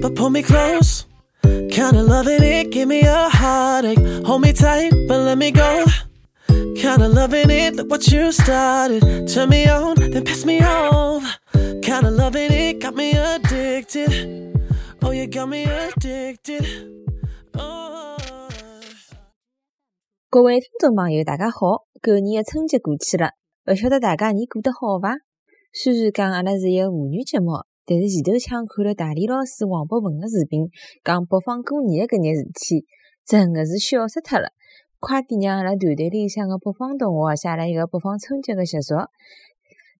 but pull me close. Kinda loving it, give me a heartache. Hold me tight, but let me go. Kinda loving it, look what you started. Turn me on, then piss me off. Kinda loving it, got me addicted. Oh, you got me addicted. Oh. 各位听众朋友，大家好！狗年的春节过去了，勿晓得大家年过得好伐？虽然讲阿拉是一个妇女节目，但是前头腔看了大李老师黄博文的视频，讲北方过年的搿眼事体，真的是笑死脱了。快点让阿拉团队里向的北方同学写了一个北方春节的习俗。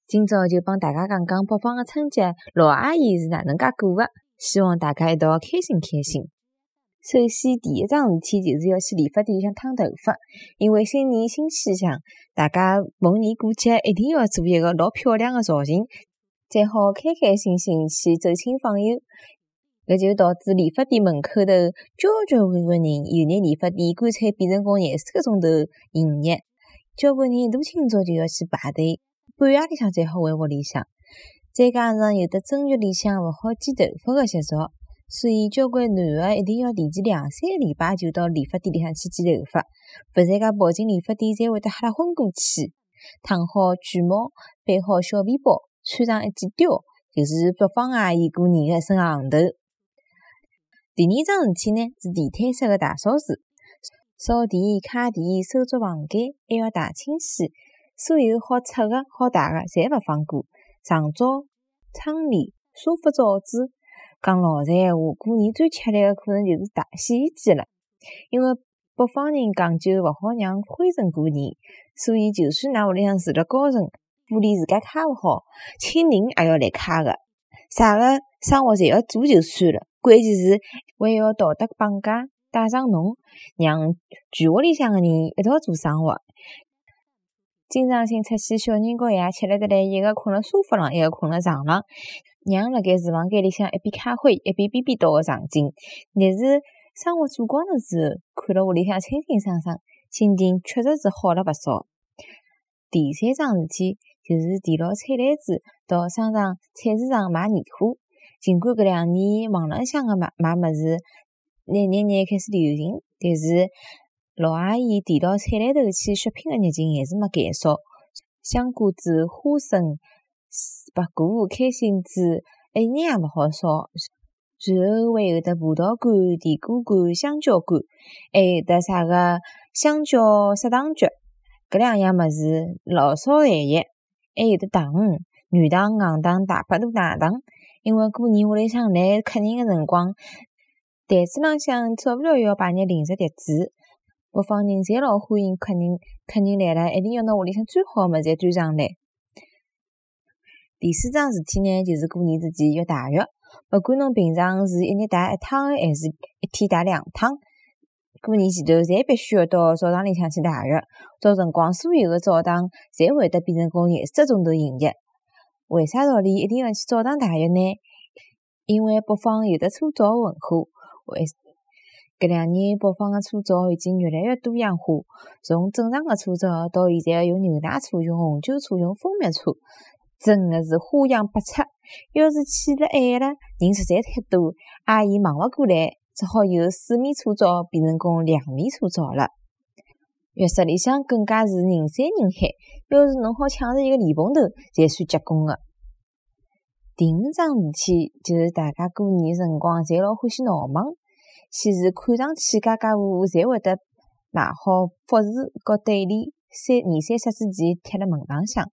今朝就帮大家讲讲北方的春节，老阿姨是哪能介过的，希望大家一道开心开心。首先，第一桩事体就是要去理发店里向烫头发，因为新年新气象，大家逢年过节一定要做一个老漂亮的造型，才好开开心心去走亲访友。搿就导致理发店门口头交交关关人，有眼理发店干脆变成个廿四个钟头营业，交关人一大清早就要去排队，半夜里向才好回屋里向。再加上有的正月里向勿好剪头发个习俗。所以，交关男个一定要提前两三个礼拜就到理发店里向去剪头发，勿然介跑进理发店，才会得吓得昏过去。烫好卷毛，背好小皮包，穿上一件貂，就是北方阿姨过年的一身行头。第二桩事体呢，是地毯式的大扫除，扫地、擦地、收拾房间，还要大清洗，所有好擦的好汏的，侪勿放过。床罩、窗帘、沙发罩子。讲老实闲话，过年最吃力的可能就是打洗衣机了，因为北方人讲究勿好让灰尘过年，所以就算㑚屋里向住了高层，玻璃自家揩勿好，亲人也要来揩个，啥个生活侪要做就算了，关键是还要道德绑架带上侬，让全屋里向的人一道做生活。经常性出去小人和爷吃力得来，一个困辣沙发上，一个困辣床上。娘辣盖厨房间里向一边开会一边边边叨个场景，但是生活做光了之后，看了屋里向清清爽爽，心情确实是好了勿少。第三桩事体就是提牢菜篮子到商场、菜市场买年货。尽管搿两年网浪向个买买物事眼眼眼开始流行，但是老阿姨提到菜篮头去血拼个热情还是没减少。香瓜子、花生。白果、开心果，一眼也勿好少。然后还有得葡萄干、甜瓜干、香蕉干，还有得啥个香蕉砂糖橘，搿两样物事老少咸宜。还有得糖，软糖、硬糖、大白兔奶糖。因为过年屋里向来客人个辰光，台子浪向少勿了要摆眼零食碟子。北方人侪老欢迎客人，客人来了一定要拿屋里向最好个物事端上来。第四桩事体呢，就是过年之前要汏浴。勿管侬平常是一日汏一趟，还是一天汏两趟，过年前头侪必须要到澡堂里向去洗浴。到辰光，所有的澡堂侪会得变成个廿四个钟头营业。为啥道理一定要去澡堂洗浴呢？因为北方有的搓澡文化。为搿两年，北方的搓澡已经越来越多样化，从正常的搓澡到现在用牛奶搓、用红酒搓、用蜂蜜搓。真的是花样百出，要是去了晚了，人实在太多，阿姨忙勿过来，只好由四面搓澡变成功两面搓澡了。浴室里向更加是人山人海，要是侬好抢着一个莲蓬头，才算结棍的。第五桩事体就是大家过年辰光侪老欢喜闹忙，先是看上去家家户户侪会得买好福字和对联，三年三十之前贴辣门浪向。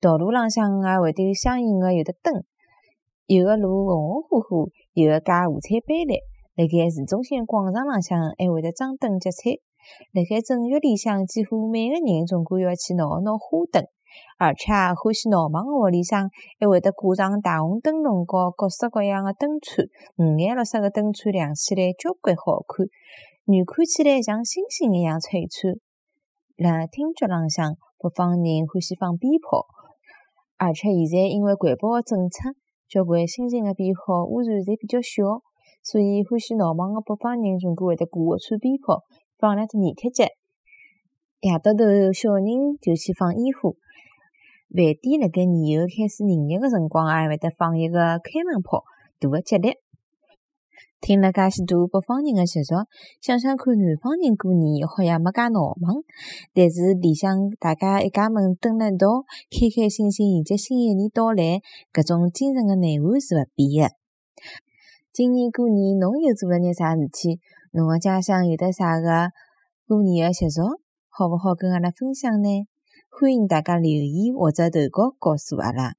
道路浪向也会得有相应的有的灯，有的路红红火火，有的街五彩斑斓。辣盖市中心广场浪向还会得张灯结彩。辣盖正月里向，几乎每个人总归要去闹一闹花灯，而且欢喜闹忙的屋里向还会得挂上大红灯笼和各式各样的灯串，五颜六色的灯串亮起来交关好看，远看起来像星星一样璀璨。辣听觉浪向，北方人欢喜放鞭炮。而且现在因为环保的政策，交关新型的鞭炮污染侪比较小，所以欢喜闹忙的北方人总归会得挂一串鞭炮，放两只年贴节。夜到头，小人就去放烟花。饭店辣盖年后开始营业的辰光，也会得放一个开门炮，图个吉利。听了介许多北方人的习俗，想想看南方人过年好像没介闹忙，但是里向大家一家门蹲辣一道，开开心心迎接新一年到来，搿种精神的内涵是勿变的。今年过年侬又做了眼啥事体？侬个家乡有得啥个过年的习俗？好勿好跟阿拉分享呢？欢迎大家留言或者投稿告诉阿拉。